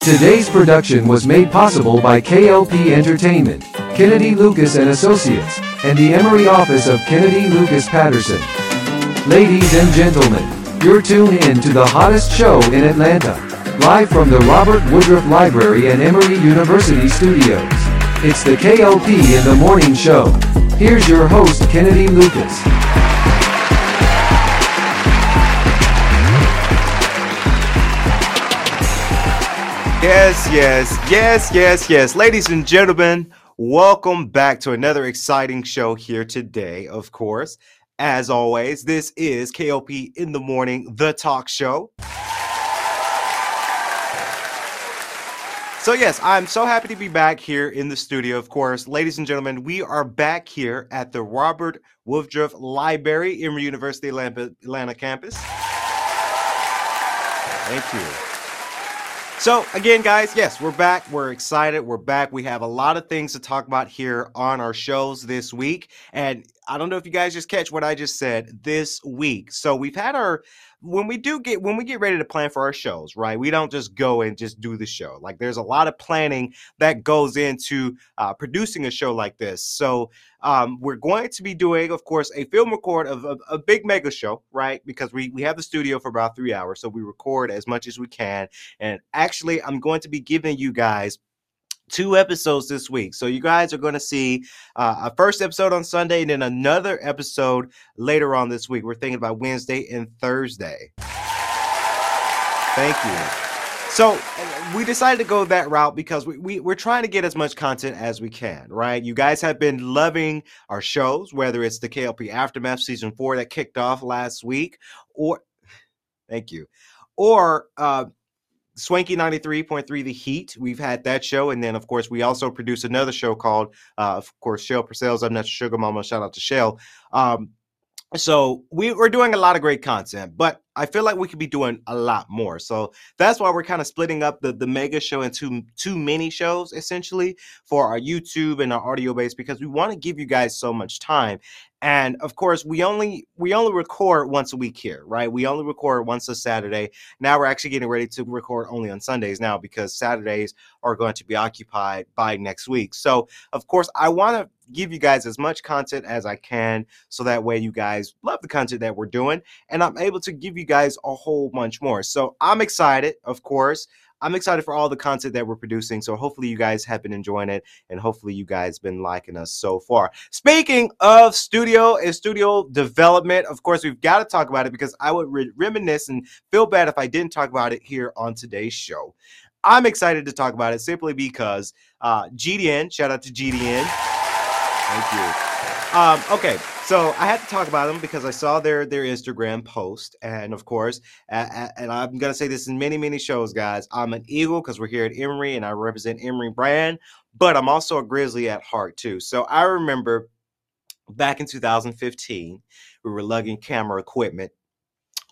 Today's production was made possible by KLP Entertainment, Kennedy Lucas and Associates, and the Emory office of Kennedy Lucas Patterson. Ladies and gentlemen, you're tuned in to the hottest show in Atlanta, live from the Robert Woodruff Library and Emory University studios. It's the KLP in the Morning Show. Here's your host, Kennedy Lucas. Yes, yes, yes, yes, yes. Ladies and gentlemen, welcome back to another exciting show here today, of course. As always, this is KLP in the Morning, the talk show. So, yes, I'm so happy to be back here in the studio, of course. Ladies and gentlemen, we are back here at the Robert Woodruff Library, Emory University Atlanta, Atlanta campus. Thank you. So, again, guys, yes, we're back. We're excited. We're back. We have a lot of things to talk about here on our shows this week. And I don't know if you guys just catch what I just said this week. So, we've had our when we do get when we get ready to plan for our shows, right? We don't just go and just do the show. Like there's a lot of planning that goes into uh, producing a show like this. So um, we're going to be doing, of course, a film record of, of a big mega show, right? Because we we have the studio for about three hours, so we record as much as we can. And actually, I'm going to be giving you guys two episodes this week. So you guys are going to see uh, a first episode on Sunday and then another episode later on this week. We're thinking about Wednesday and Thursday. Thank you. So uh, we decided to go that route because we, we, we're trying to get as much content as we can, right? You guys have been loving our shows, whether it's the KLP Aftermath season four that kicked off last week, or thank you, or uh, Swanky 93.3 The Heat. We've had that show. And then, of course, we also produce another show called, uh, of course, Shell Purcell's I'm Not Sugar Mama. Shout out to Shell. Um, so we, we're doing a lot of great content, but I feel like we could be doing a lot more. So that's why we're kind of splitting up the, the mega show into two mini shows essentially for our YouTube and our audio base because we want to give you guys so much time. And of course, we only we only record once a week here, right? We only record once a Saturday. Now we're actually getting ready to record only on Sundays now because Saturdays are going to be occupied by next week. So, of course, I want to give you guys as much content as I can so that way you guys love the content that we're doing and I'm able to give you guys a whole bunch more. So, I'm excited, of course. I'm excited for all the content that we're producing. So hopefully you guys have been enjoying it and hopefully you guys been liking us so far. Speaking of studio and studio development, of course, we've got to talk about it because I would re- reminisce and feel bad if I didn't talk about it here on today's show. I'm excited to talk about it simply because uh, GDN, shout out to GDN. Thank you. Um, okay, so I had to talk about them because I saw their their Instagram post, and of course, uh, and I'm gonna say this in many many shows, guys. I'm an Eagle because we're here at Emory, and I represent Emory brand, but I'm also a Grizzly at heart too. So I remember back in 2015, we were lugging camera equipment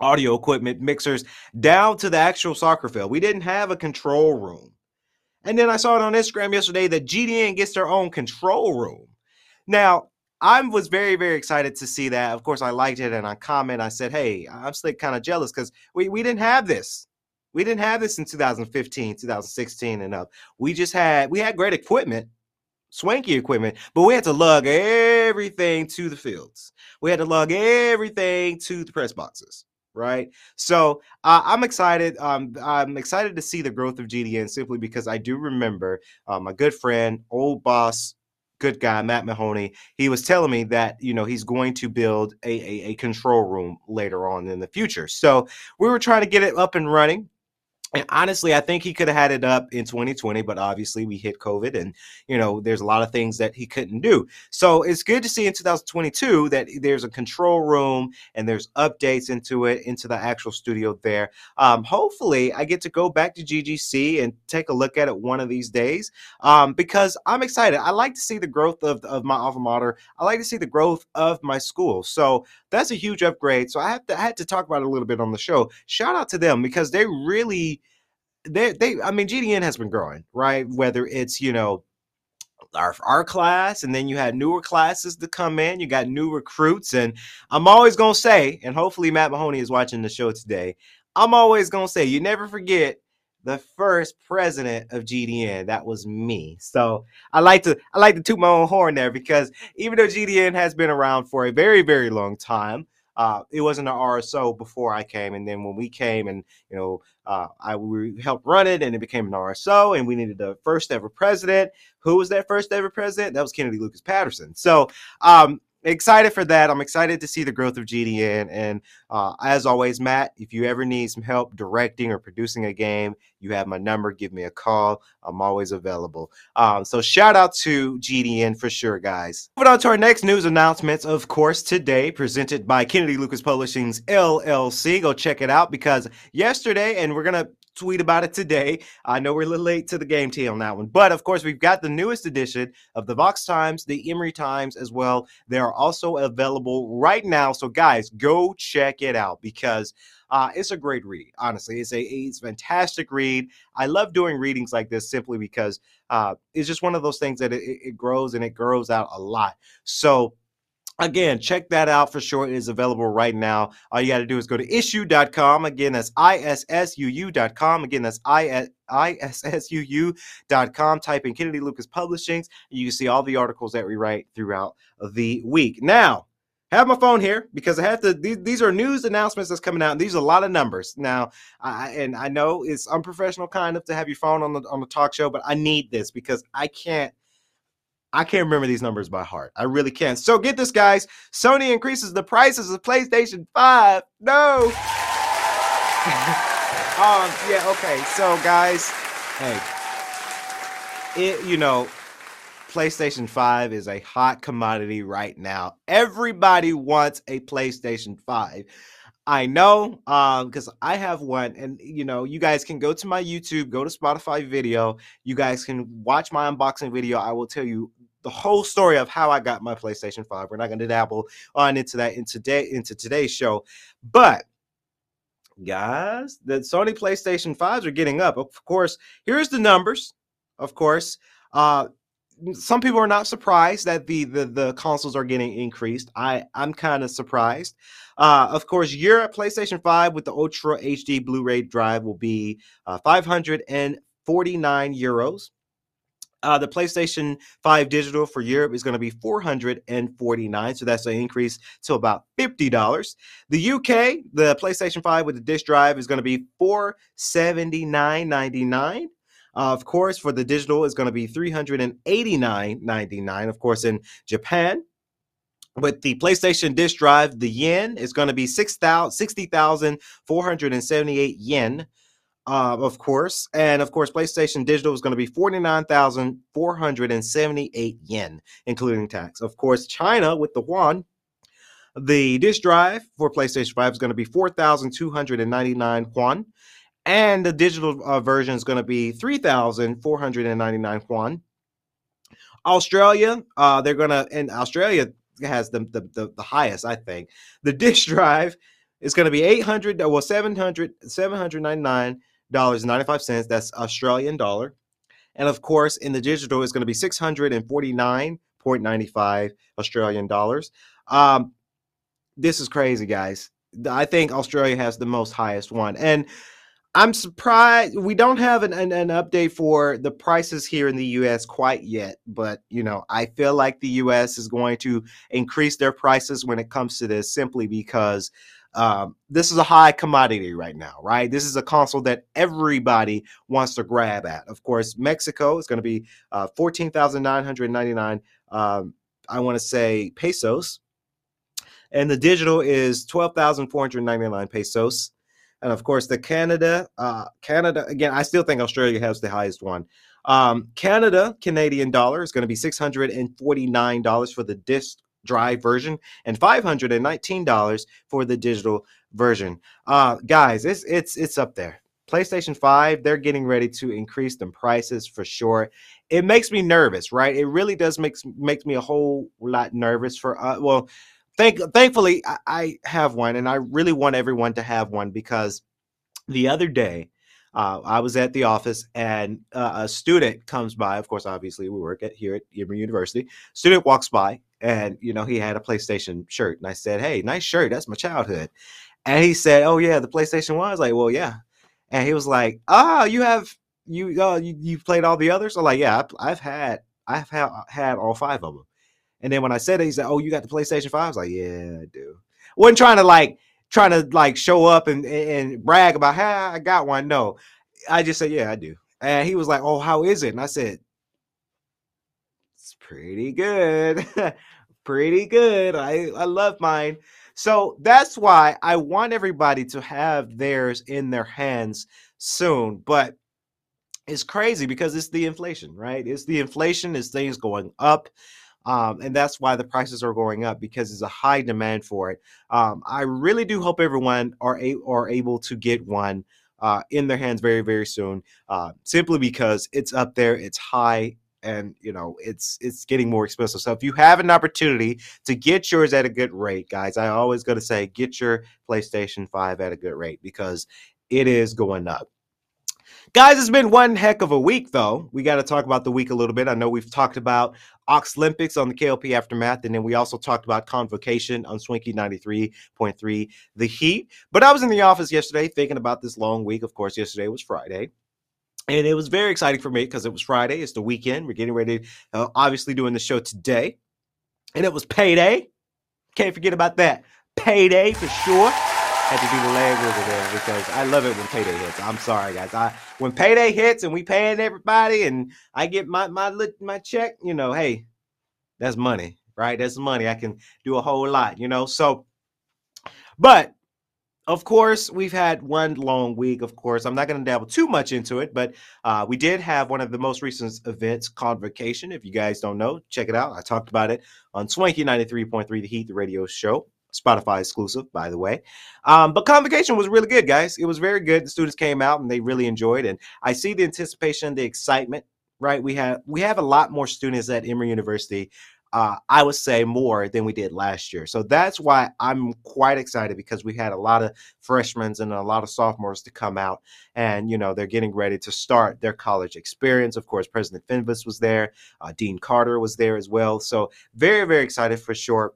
audio equipment, mixers down to the actual soccer field. We didn't have a control room. And then I saw it on Instagram yesterday that GDN gets their own control room. Now, I was very, very excited to see that. Of course, I liked it and I comment. I said, hey, I'm still kind of jealous because we, we didn't have this. We didn't have this in 2015, 2016 and up. We just had we had great equipment, swanky equipment, but we had to lug everything to the fields. We had to lug everything to the press boxes right? So uh, I'm excited. Um, I'm excited to see the growth of GDN simply because I do remember uh, my good friend, old boss, good guy, Matt Mahoney, he was telling me that, you know, he's going to build a, a, a control room later on in the future. So we were trying to get it up and running. And honestly, I think he could have had it up in 2020, but obviously we hit COVID and, you know, there's a lot of things that he couldn't do. So it's good to see in 2022 that there's a control room and there's updates into it, into the actual studio there. Um, hopefully, I get to go back to GGC and take a look at it one of these days um, because I'm excited. I like to see the growth of, of my alma mater. I like to see the growth of my school. So that's a huge upgrade. So I have to I had to talk about it a little bit on the show. Shout out to them because they really they they I mean GDN has been growing, right? Whether it's, you know, our our class and then you had newer classes to come in, you got new recruits and I'm always going to say and hopefully Matt Mahoney is watching the show today. I'm always going to say you never forget the first president of GDN. That was me. So I like to I like to toot my own horn there because even though GDN has been around for a very very long time, uh, it wasn't an RSO before I came, and then when we came, and you know, uh, I we helped run it, and it became an RSO, and we needed the first ever president. Who was that first ever president? That was Kennedy Lucas Patterson. So um, excited for that. I'm excited to see the growth of GDN. And uh, as always, Matt, if you ever need some help directing or producing a game, you have my number. Give me a call. I'm always available. Um, so shout out to GDN for sure, guys. Moving on to our next news announcements, of course, today presented by Kennedy Lucas Publishing's LLC. Go check it out because yesterday, and we're gonna tweet about it today. I know we're a little late to the game tea on that one, but of course, we've got the newest edition of the Vox Times, the Emory Times as well. They are also available right now. So, guys, go check it out because uh, it's a great read. Honestly, it's a it's a fantastic read. I love doing readings like this simply because uh, it's just one of those things that it, it grows and it grows out a lot. So Again, check that out for sure. It is available right now. All you got to do is go to issuu.com. Again, that's issuu.com. Again, that's issuu.com. Type in Kennedy Lucas Publishings. You can see all the articles that we write throughout the week. Now, have my phone here because I have to. These, these are news announcements that's coming out, and these are a lot of numbers now. I, and I know it's unprofessional kind of to have your phone on the on the talk show, but I need this because I can't I can't remember these numbers by heart. I really can't. So get this, guys. Sony increases the prices of PlayStation 5. No. um, yeah, okay. So, guys, hey, it, you know, PlayStation 5 is a hot commodity right now. Everybody wants a PlayStation 5. I know because um, I have one, and you know, you guys can go to my YouTube, go to Spotify video. You guys can watch my unboxing video. I will tell you the whole story of how I got my PlayStation 5. We're not going to dabble on into that in today into today's show. But guys, the Sony PlayStation 5s are getting up. Of course, here's the numbers. Of course, uh some people are not surprised that the the, the consoles are getting increased. I I'm kind of surprised. Uh, of course, your PlayStation 5 with the Ultra HD Blu-ray drive will be uh, 549 euros. Uh, the PlayStation 5 digital for Europe is going to be 449, so that's an increase to about $50. The UK, the PlayStation 5 with the disc drive is going to be 479.99. Of course, for the digital, is going to be 389.99. Of course, in Japan, with the PlayStation disc drive, the yen is going to be 60,478 yen uh, of course. And of course, PlayStation Digital is going to be 49,478 yen, including tax. Of course, China with the yuan, the disk drive for PlayStation 5 is going to be 4,299 yuan. And the digital uh, version is going to be 3,499 yuan. Australia, uh, they're going to, and Australia has the, the, the, the highest, I think. The disk drive is going to be 800, well, 700, 799 dollars ninety five cents. That's Australian dollar, and of course, in the digital, it's going to be six hundred and forty nine point ninety five Australian dollars. Um, this is crazy, guys. I think Australia has the most highest one, and I'm surprised we don't have an, an, an, update for the prices here in the US quite yet. But, you know, I feel like the US is going to increase their prices when it comes to this simply because um, this is a high commodity right now, right? This is a console that everybody wants to grab at. Of course, Mexico is going to be uh, 14,999, um, I want to say, pesos. And the digital is 12,499 pesos. And of course, the Canada, uh, Canada, again, I still think Australia has the highest one. Um, Canada, Canadian dollar is going to be $649 for the disc drive version and $519 for the digital version. Uh, guys, it's it's it's up there. PlayStation 5, they're getting ready to increase the prices for sure. It makes me nervous, right? It really does makes makes me a whole lot nervous for uh, well, thank thankfully I, I have one and I really want everyone to have one because the other day uh, I was at the office and uh, a student comes by. Of course, obviously, we work at here at Emory University. Student walks by and you know he had a PlayStation shirt, and I said, "Hey, nice shirt. That's my childhood." And he said, "Oh yeah, the PlayStation One." I was like, "Well, yeah." and he was like, "Oh, you have you uh, you you've played all the others?" I'm like, "Yeah, I've, I've had I've had had all five of them." And then when I said it, he said, "Oh, you got the PlayStation 5? I was like, "Yeah, I do." wasn't trying to like trying to like show up and and brag about how I got one. No, I just said, "Yeah, I do." And he was like, "Oh, how is it?" And I said, "It's pretty good, pretty good. I I love mine." So that's why I want everybody to have theirs in their hands soon. But it's crazy because it's the inflation, right? It's the inflation, it's things going up. Um, and that's why the prices are going up because there's a high demand for it. Um, I really do hope everyone are, a- are able to get one uh, in their hands very, very soon, uh, simply because it's up there, it's high, and you know it's it's getting more expensive. So if you have an opportunity to get yours at a good rate, guys, I always got to say get your PlayStation 5 at a good rate because it is going up. Guys, it's been one heck of a week, though. We got to talk about the week a little bit. I know we've talked about Ox Olympics on the KLP Aftermath, and then we also talked about Convocation on Swanky 93.3, The Heat. But I was in the office yesterday thinking about this long week. Of course, yesterday was Friday. And it was very exciting for me because it was Friday. It's the weekend. We're getting ready, uh, obviously, doing the show today. And it was payday. Can't forget about that. Payday for sure had to do the leg wiggle there because I love it when payday hits. I'm sorry, guys. I when payday hits and we paying everybody and I get my my my check, you know, hey, that's money, right? That's money. I can do a whole lot, you know. So, but of course, we've had one long week. Of course, I'm not going to dabble too much into it, but uh, we did have one of the most recent events, Convocation. If you guys don't know, check it out. I talked about it on Swanky 93.3 The Heat, the radio show. Spotify exclusive, by the way. Um, but convocation was really good, guys. It was very good. The students came out and they really enjoyed, and I see the anticipation, the excitement. Right, we have we have a lot more students at Emory University. Uh, I would say more than we did last year. So that's why I'm quite excited because we had a lot of freshmen and a lot of sophomores to come out, and you know they're getting ready to start their college experience. Of course, President Fenves was there, uh, Dean Carter was there as well. So very very excited for sure.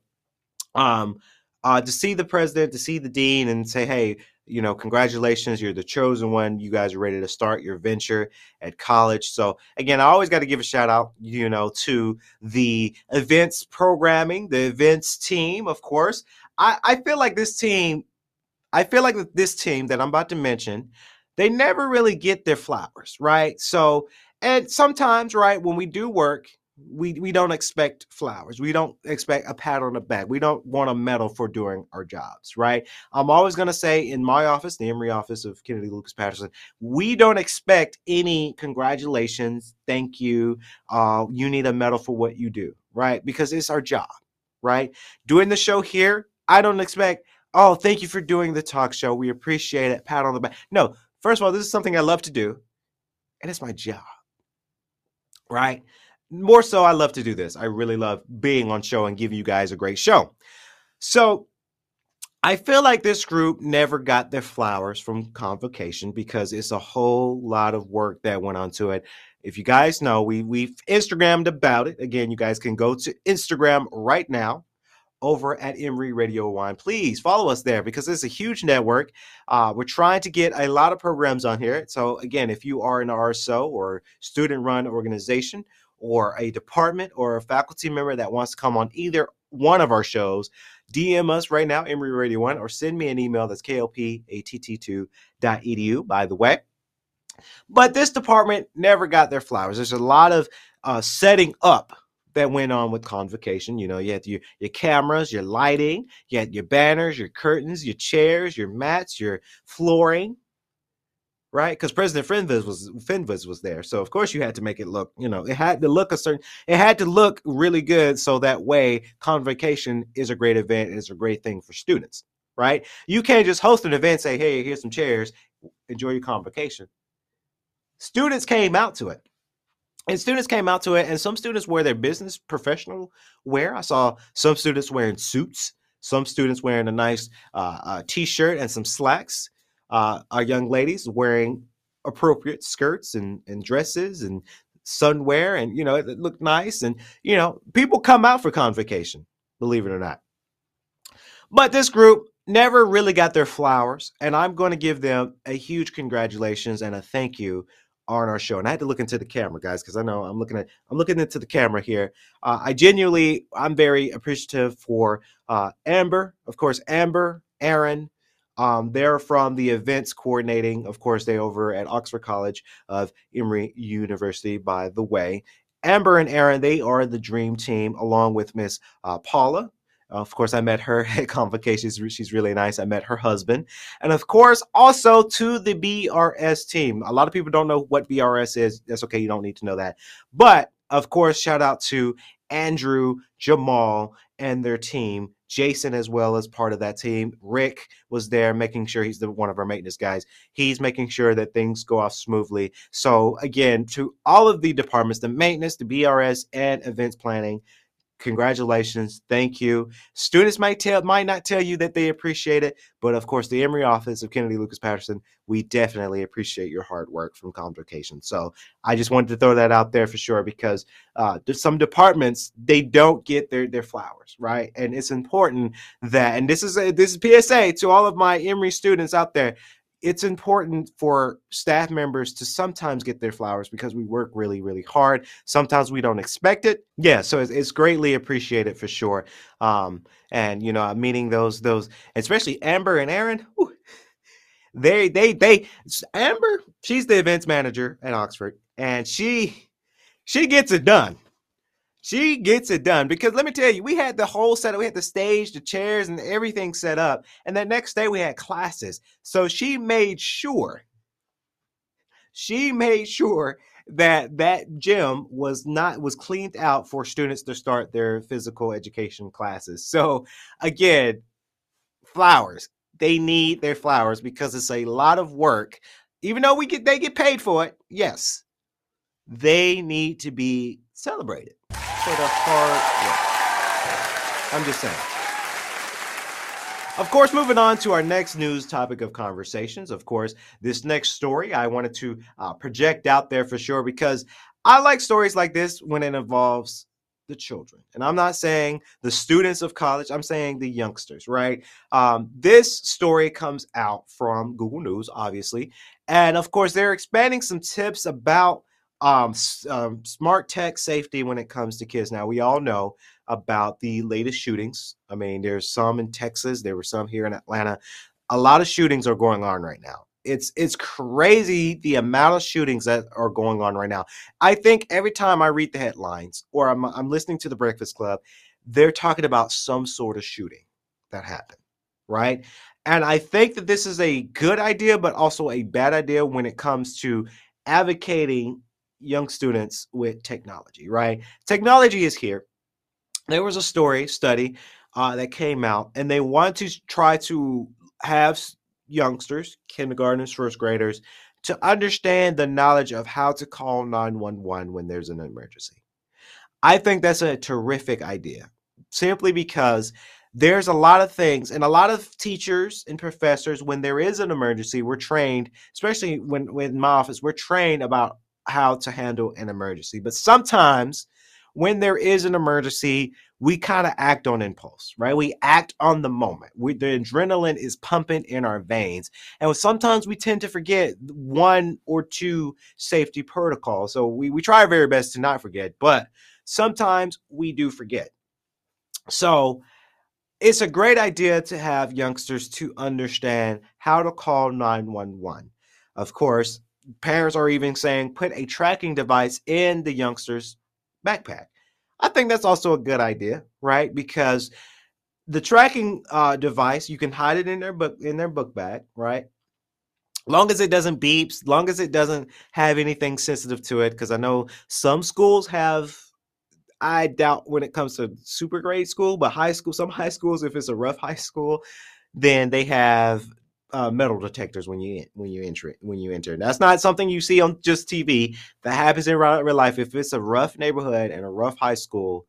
Um, uh, to see the president, to see the dean, and say, hey, you know, congratulations, you're the chosen one. You guys are ready to start your venture at college. So, again, I always got to give a shout out, you know, to the events programming, the events team, of course. I, I feel like this team, I feel like this team that I'm about to mention, they never really get their flowers, right? So, and sometimes, right, when we do work, we we don't expect flowers. We don't expect a pat on the back. We don't want a medal for doing our jobs, right? I'm always going to say in my office, the Emory office of Kennedy Lucas Patterson, we don't expect any congratulations, thank you, uh, you need a medal for what you do, right? Because it's our job, right? Doing the show here, I don't expect, oh, thank you for doing the talk show. We appreciate it. Pat on the back. No, first of all, this is something I love to do, and it's my job, right? More so, I love to do this. I really love being on show and giving you guys a great show. So I feel like this group never got their flowers from convocation because it's a whole lot of work that went onto it. If you guys know, we we've Instagrammed about it. Again, you guys can go to Instagram right now over at Emory Radio One. Please follow us there because it's a huge network. Uh, we're trying to get a lot of programs on here. So again, if you are an RSO or student-run organization or a department or a faculty member that wants to come on either one of our shows, DM us right now, Emory Radio 1, or send me an email that's klpatt2.edu, by the way. But this department never got their flowers. There's a lot of uh, setting up that went on with convocation. You know, you had your, your cameras, your lighting, you had your banners, your curtains, your chairs, your mats, your flooring, right? Because President Fenves was Fenves was there, so of course you had to make it look, you know, it had to look a certain, it had to look really good, so that way convocation is a great event, it's a great thing for students, right? You can't just host an event, say, hey, here's some chairs, enjoy your convocation. Students came out to it. And students came out to it, and some students wear their business professional wear. I saw some students wearing suits, some students wearing a nice uh, uh, t-shirt and some slacks uh, our young ladies wearing appropriate skirts and, and dresses and sunwear and you know it, it looked nice and you know people come out for convocation believe it or not but this group never really got their flowers, and I'm going to give them a huge congratulations and a thank you on our show. And I had to look into the camera, guys, because I know I'm looking at I'm looking into the camera here. Uh, I genuinely I'm very appreciative for uh, Amber, of course, Amber, Aaron. Um, they're from the events coordinating, of course, they over at Oxford College of Emory University, by the way. Amber and Aaron, they are the dream team, along with Miss uh, Paula, of course, I met her at Convocation. She's, she's really nice. I met her husband. And of course, also to the BRS team. A lot of people don't know what BRS is. That's okay. You don't need to know that. But of course, shout out to Andrew, Jamal, and their team. Jason, as well as part of that team. Rick was there making sure he's the one of our maintenance guys. He's making sure that things go off smoothly. So, again, to all of the departments, the maintenance, the BRS, and events planning, Congratulations. Thank you. Students might tell might not tell you that they appreciate it, but of course, the Emory office of Kennedy Lucas Patterson, we definitely appreciate your hard work from Convocation. So I just wanted to throw that out there for sure because uh, some departments they don't get their their flowers right, and it's important that and this is a, this is PSA to all of my Emory students out there it's important for staff members to sometimes get their flowers because we work really really hard. Sometimes we don't expect it. Yeah so it's, it's greatly appreciated for sure. Um and you know meeting those those especially amber and aaron whew, they they they amber she's the events manager at oxford and she she gets it done she gets it done because let me tell you, we had the whole setup. We had the stage, the chairs, and everything set up. And that next day we had classes. So she made sure, she made sure that that gym was not was cleaned out for students to start their physical education classes. So again, flowers. They need their flowers because it's a lot of work. Even though we get they get paid for it, yes, they need to be celebrated for the hard work. I'm just saying. Of course, moving on to our next news topic of conversations. Of course, this next story I wanted to uh, project out there for sure because I like stories like this when it involves the children. And I'm not saying the students of college, I'm saying the youngsters, right? Um, this story comes out from Google News, obviously. And of course, they're expanding some tips about um, um, smart tech safety when it comes to kids. Now, we all know about the latest shootings. I mean, there's some in Texas, there were some here in Atlanta. A lot of shootings are going on right now. It's it's crazy the amount of shootings that are going on right now. I think every time I read the headlines or I'm, I'm listening to the Breakfast Club, they're talking about some sort of shooting that happened, right? And I think that this is a good idea, but also a bad idea when it comes to advocating young students with technology, right? Technology is here. There was a story study uh, that came out, and they want to try to have youngsters, kindergartners, first graders, to understand the knowledge of how to call 911 when there's an emergency. I think that's a terrific idea simply because there's a lot of things and a lot of teachers and professors when there is an emergency we're trained especially when, when in my office we're trained about how to handle an emergency. But sometimes when there is an emergency, we kind of act on impulse, right? We act on the moment. We, the adrenaline is pumping in our veins. And sometimes we tend to forget one or two safety protocols. So we, we try our very best to not forget, but sometimes we do forget. So it's a great idea to have youngsters to understand how to call 911. Of course, parents are even saying put a tracking device in the youngster's backpack. I think that's also a good idea, right? Because the tracking uh, device, you can hide it in their book in their book bag, right? Long as it doesn't beep, long as it doesn't have anything sensitive to it, because I know some schools have. I doubt when it comes to super grade school, but high school, some high schools, if it's a rough high school, then they have uh, metal detectors when you when you enter when you enter. That's not something you see on just TV. That happens in real life. If it's a rough neighborhood and a rough high school,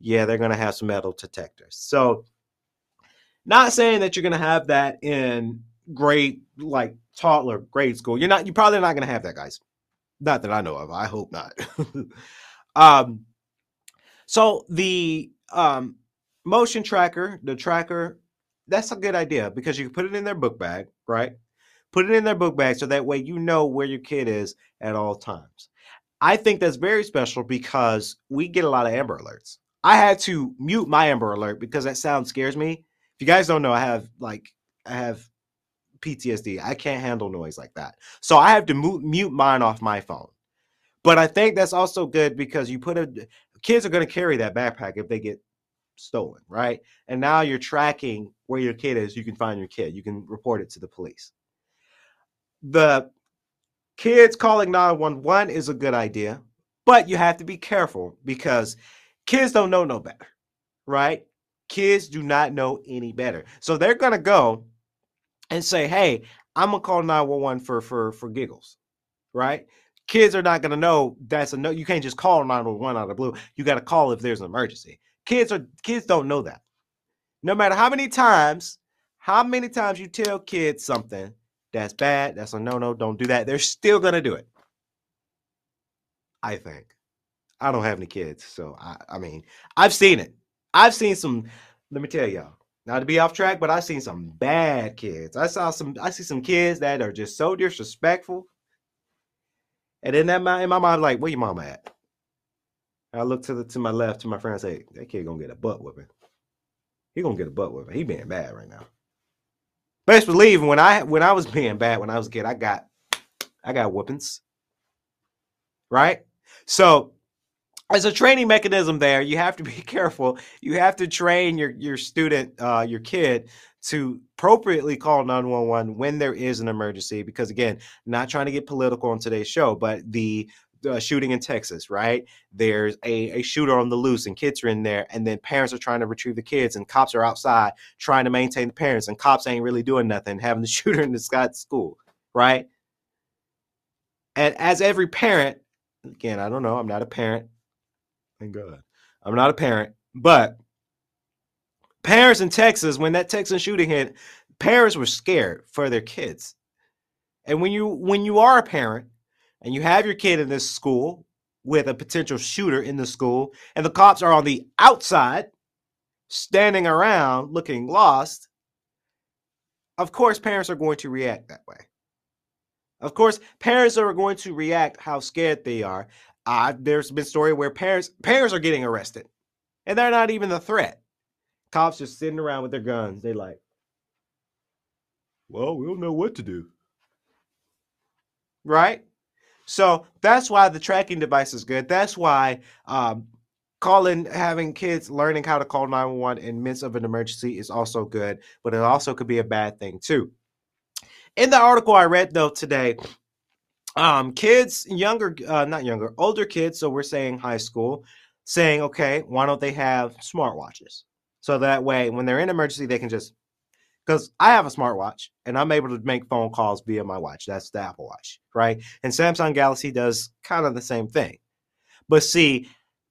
yeah, they're gonna have some metal detectors. So, not saying that you're gonna have that in grade like toddler grade school. You're not. You're probably not gonna have that, guys. Not that I know of. I hope not. um, so the um motion tracker, the tracker that's a good idea because you can put it in their book bag, right? Put it in their book bag so that way you know where your kid is at all times. I think that's very special because we get a lot of Amber Alerts. I had to mute my Amber Alert because that sound scares me. If you guys don't know, I have like I have PTSD. I can't handle noise like that. So I have to mute mine off my phone. But I think that's also good because you put a kids are going to carry that backpack if they get stolen, right? And now you're tracking where your kid is. You can find your kid. You can report it to the police. The kids calling 911 is a good idea, but you have to be careful because kids don't know no better, right? Kids do not know any better. So they're going to go and say, "Hey, I'm going to call 911 for for for giggles." Right? Kids are not going to know that's a no you can't just call 911 out of blue. You got to call if there's an emergency. Kids are kids don't know that. No matter how many times, how many times you tell kids something that's bad, that's a no-no, don't do that, they're still gonna do it. I think. I don't have any kids, so I, I mean, I've seen it. I've seen some, let me tell y'all, not to be off track, but I've seen some bad kids. I saw some, I see some kids that are just so disrespectful. And then that in my mind, like, where your mama at? I look to the to my left to my friend and say, that kid gonna get a butt whipping. He gonna get a butt whipping. He being bad right now. Best believe when I when I was being bad when I was a kid, I got I got whoopings. Right? So as a training mechanism there, you have to be careful. You have to train your your student, uh, your kid to appropriately call 911 when there is an emergency because again not trying to get political on today's show but the uh, shooting in Texas, right? There's a, a shooter on the loose and kids are in there, and then parents are trying to retrieve the kids, and cops are outside trying to maintain the parents, and cops ain't really doing nothing, having the shooter in the sky school, right? And as every parent, again, I don't know, I'm not a parent. Thank God. I'm not a parent, but parents in Texas, when that Texas shooting hit, parents were scared for their kids. And when you when you are a parent, and you have your kid in this school with a potential shooter in the school, and the cops are on the outside standing around looking lost, of course, parents are going to react that way. Of course, parents are going to react how scared they are. Uh, there's been story where parents parents are getting arrested, and they're not even the threat. Cops just sitting around with their guns. They like, well, we don't know what to do, right? So that's why the tracking device is good. That's why um, calling, having kids learning how to call 911 in midst of an emergency is also good, but it also could be a bad thing too. In the article I read though today, um, kids, younger, uh, not younger, older kids, so we're saying high school, saying, okay, why don't they have smartwatches? So that way, when they're in emergency, they can just because I have a smartwatch and I'm able to make phone calls via my watch. That's the Apple Watch, right? And Samsung Galaxy does kind of the same thing. But see,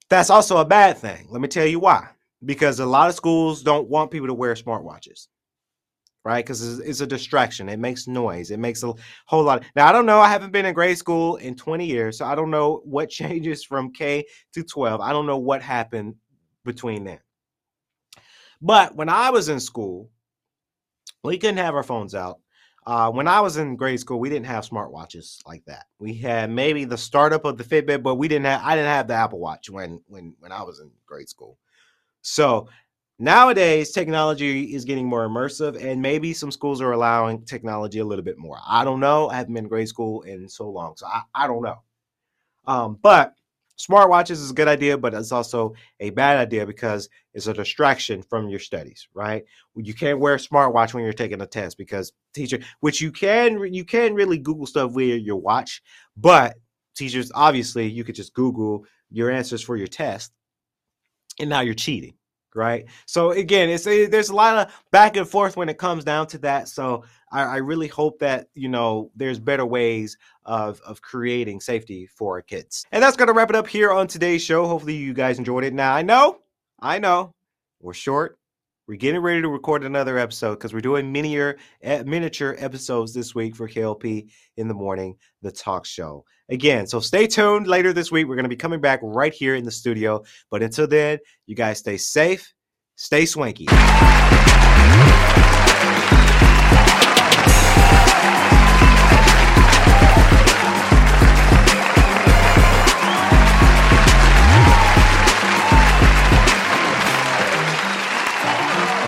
that's also a bad thing. Let me tell you why. Because a lot of schools don't want people to wear smartwatches, right? Because it's, a distraction. It makes noise. It makes a whole lot. Of, now, I don't know. I haven't been in grade school in 20 years, so I don't know what changes from K to 12. I don't know what happened between then. But when I was in school, we couldn't have our phones out. Uh, when I was in grade school, we didn't have smartwatches like that. We had maybe the startup of the Fitbit, but we didn't have. I didn't have the Apple Watch when when when I was in grade school. So nowadays, technology is getting more immersive, and maybe some schools are allowing technology a little bit more. I don't know. I haven't been in grade school in so long, so I, I don't know. Um, but Smartwatches is a good idea, but it's also a bad idea because it's a distraction from your studies, right? You can't wear a smartwatch when you're taking a test because teacher, which you can you can really Google stuff via your watch, but teachers obviously you could just Google your answers for your test, and now you're cheating, right? So again, it's a, there's a lot of back and forth when it comes down to that. So I, I, really hope that you know there's better ways of of creating safety for our kids. And that's gonna wrap it up here on today's show. Hopefully you guys enjoyed it. Now I know, I know, we're short. We're getting ready to record another episode because we're doing miniature miniature episodes this week for KLP in the morning, the talk show. Again, so stay tuned. Later this week, we're going to be coming back right here in the studio. But until then, you guys stay safe, stay swanky.